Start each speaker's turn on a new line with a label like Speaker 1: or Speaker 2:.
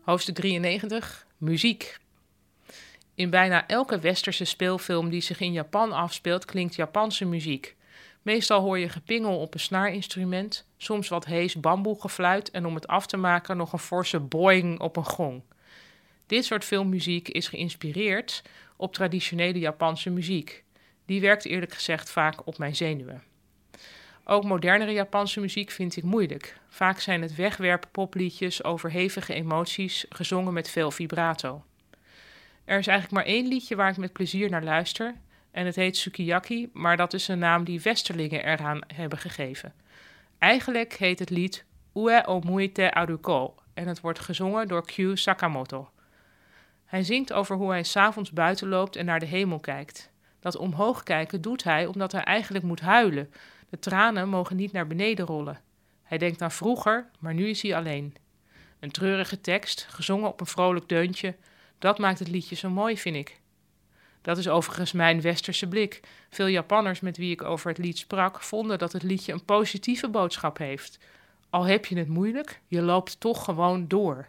Speaker 1: Hoofdstuk 93: Muziek. In bijna elke westerse speelfilm die zich in Japan afspeelt, klinkt Japanse muziek. Meestal hoor je gepingel op een snaarinstrument, soms wat hees bamboegefluit en om het af te maken nog een forse boing op een gong. Dit soort filmmuziek is geïnspireerd op traditionele Japanse muziek. Die werkt eerlijk gezegd vaak op mijn zenuwen. Ook modernere Japanse muziek vind ik moeilijk. Vaak zijn het wegwerpen popliedjes over hevige emoties, gezongen met veel vibrato. Er is eigenlijk maar één liedje waar ik met plezier naar luister, en het heet Sukiyaki, maar dat is een naam die Westerlingen eraan hebben gegeven. Eigenlijk heet het lied Ue Omuite Aruko en het wordt gezongen door Kyu Sakamoto. Hij zingt over hoe hij s'avonds buiten loopt en naar de hemel kijkt. Dat omhoog kijken doet hij omdat hij eigenlijk moet huilen. De tranen mogen niet naar beneden rollen. Hij denkt aan vroeger, maar nu is hij alleen. Een treurige tekst, gezongen op een vrolijk deuntje, dat maakt het liedje zo mooi, vind ik. Dat is overigens mijn westerse blik. Veel Japanners met wie ik over het lied sprak, vonden dat het liedje een positieve boodschap heeft. Al heb je het moeilijk, je loopt toch gewoon door.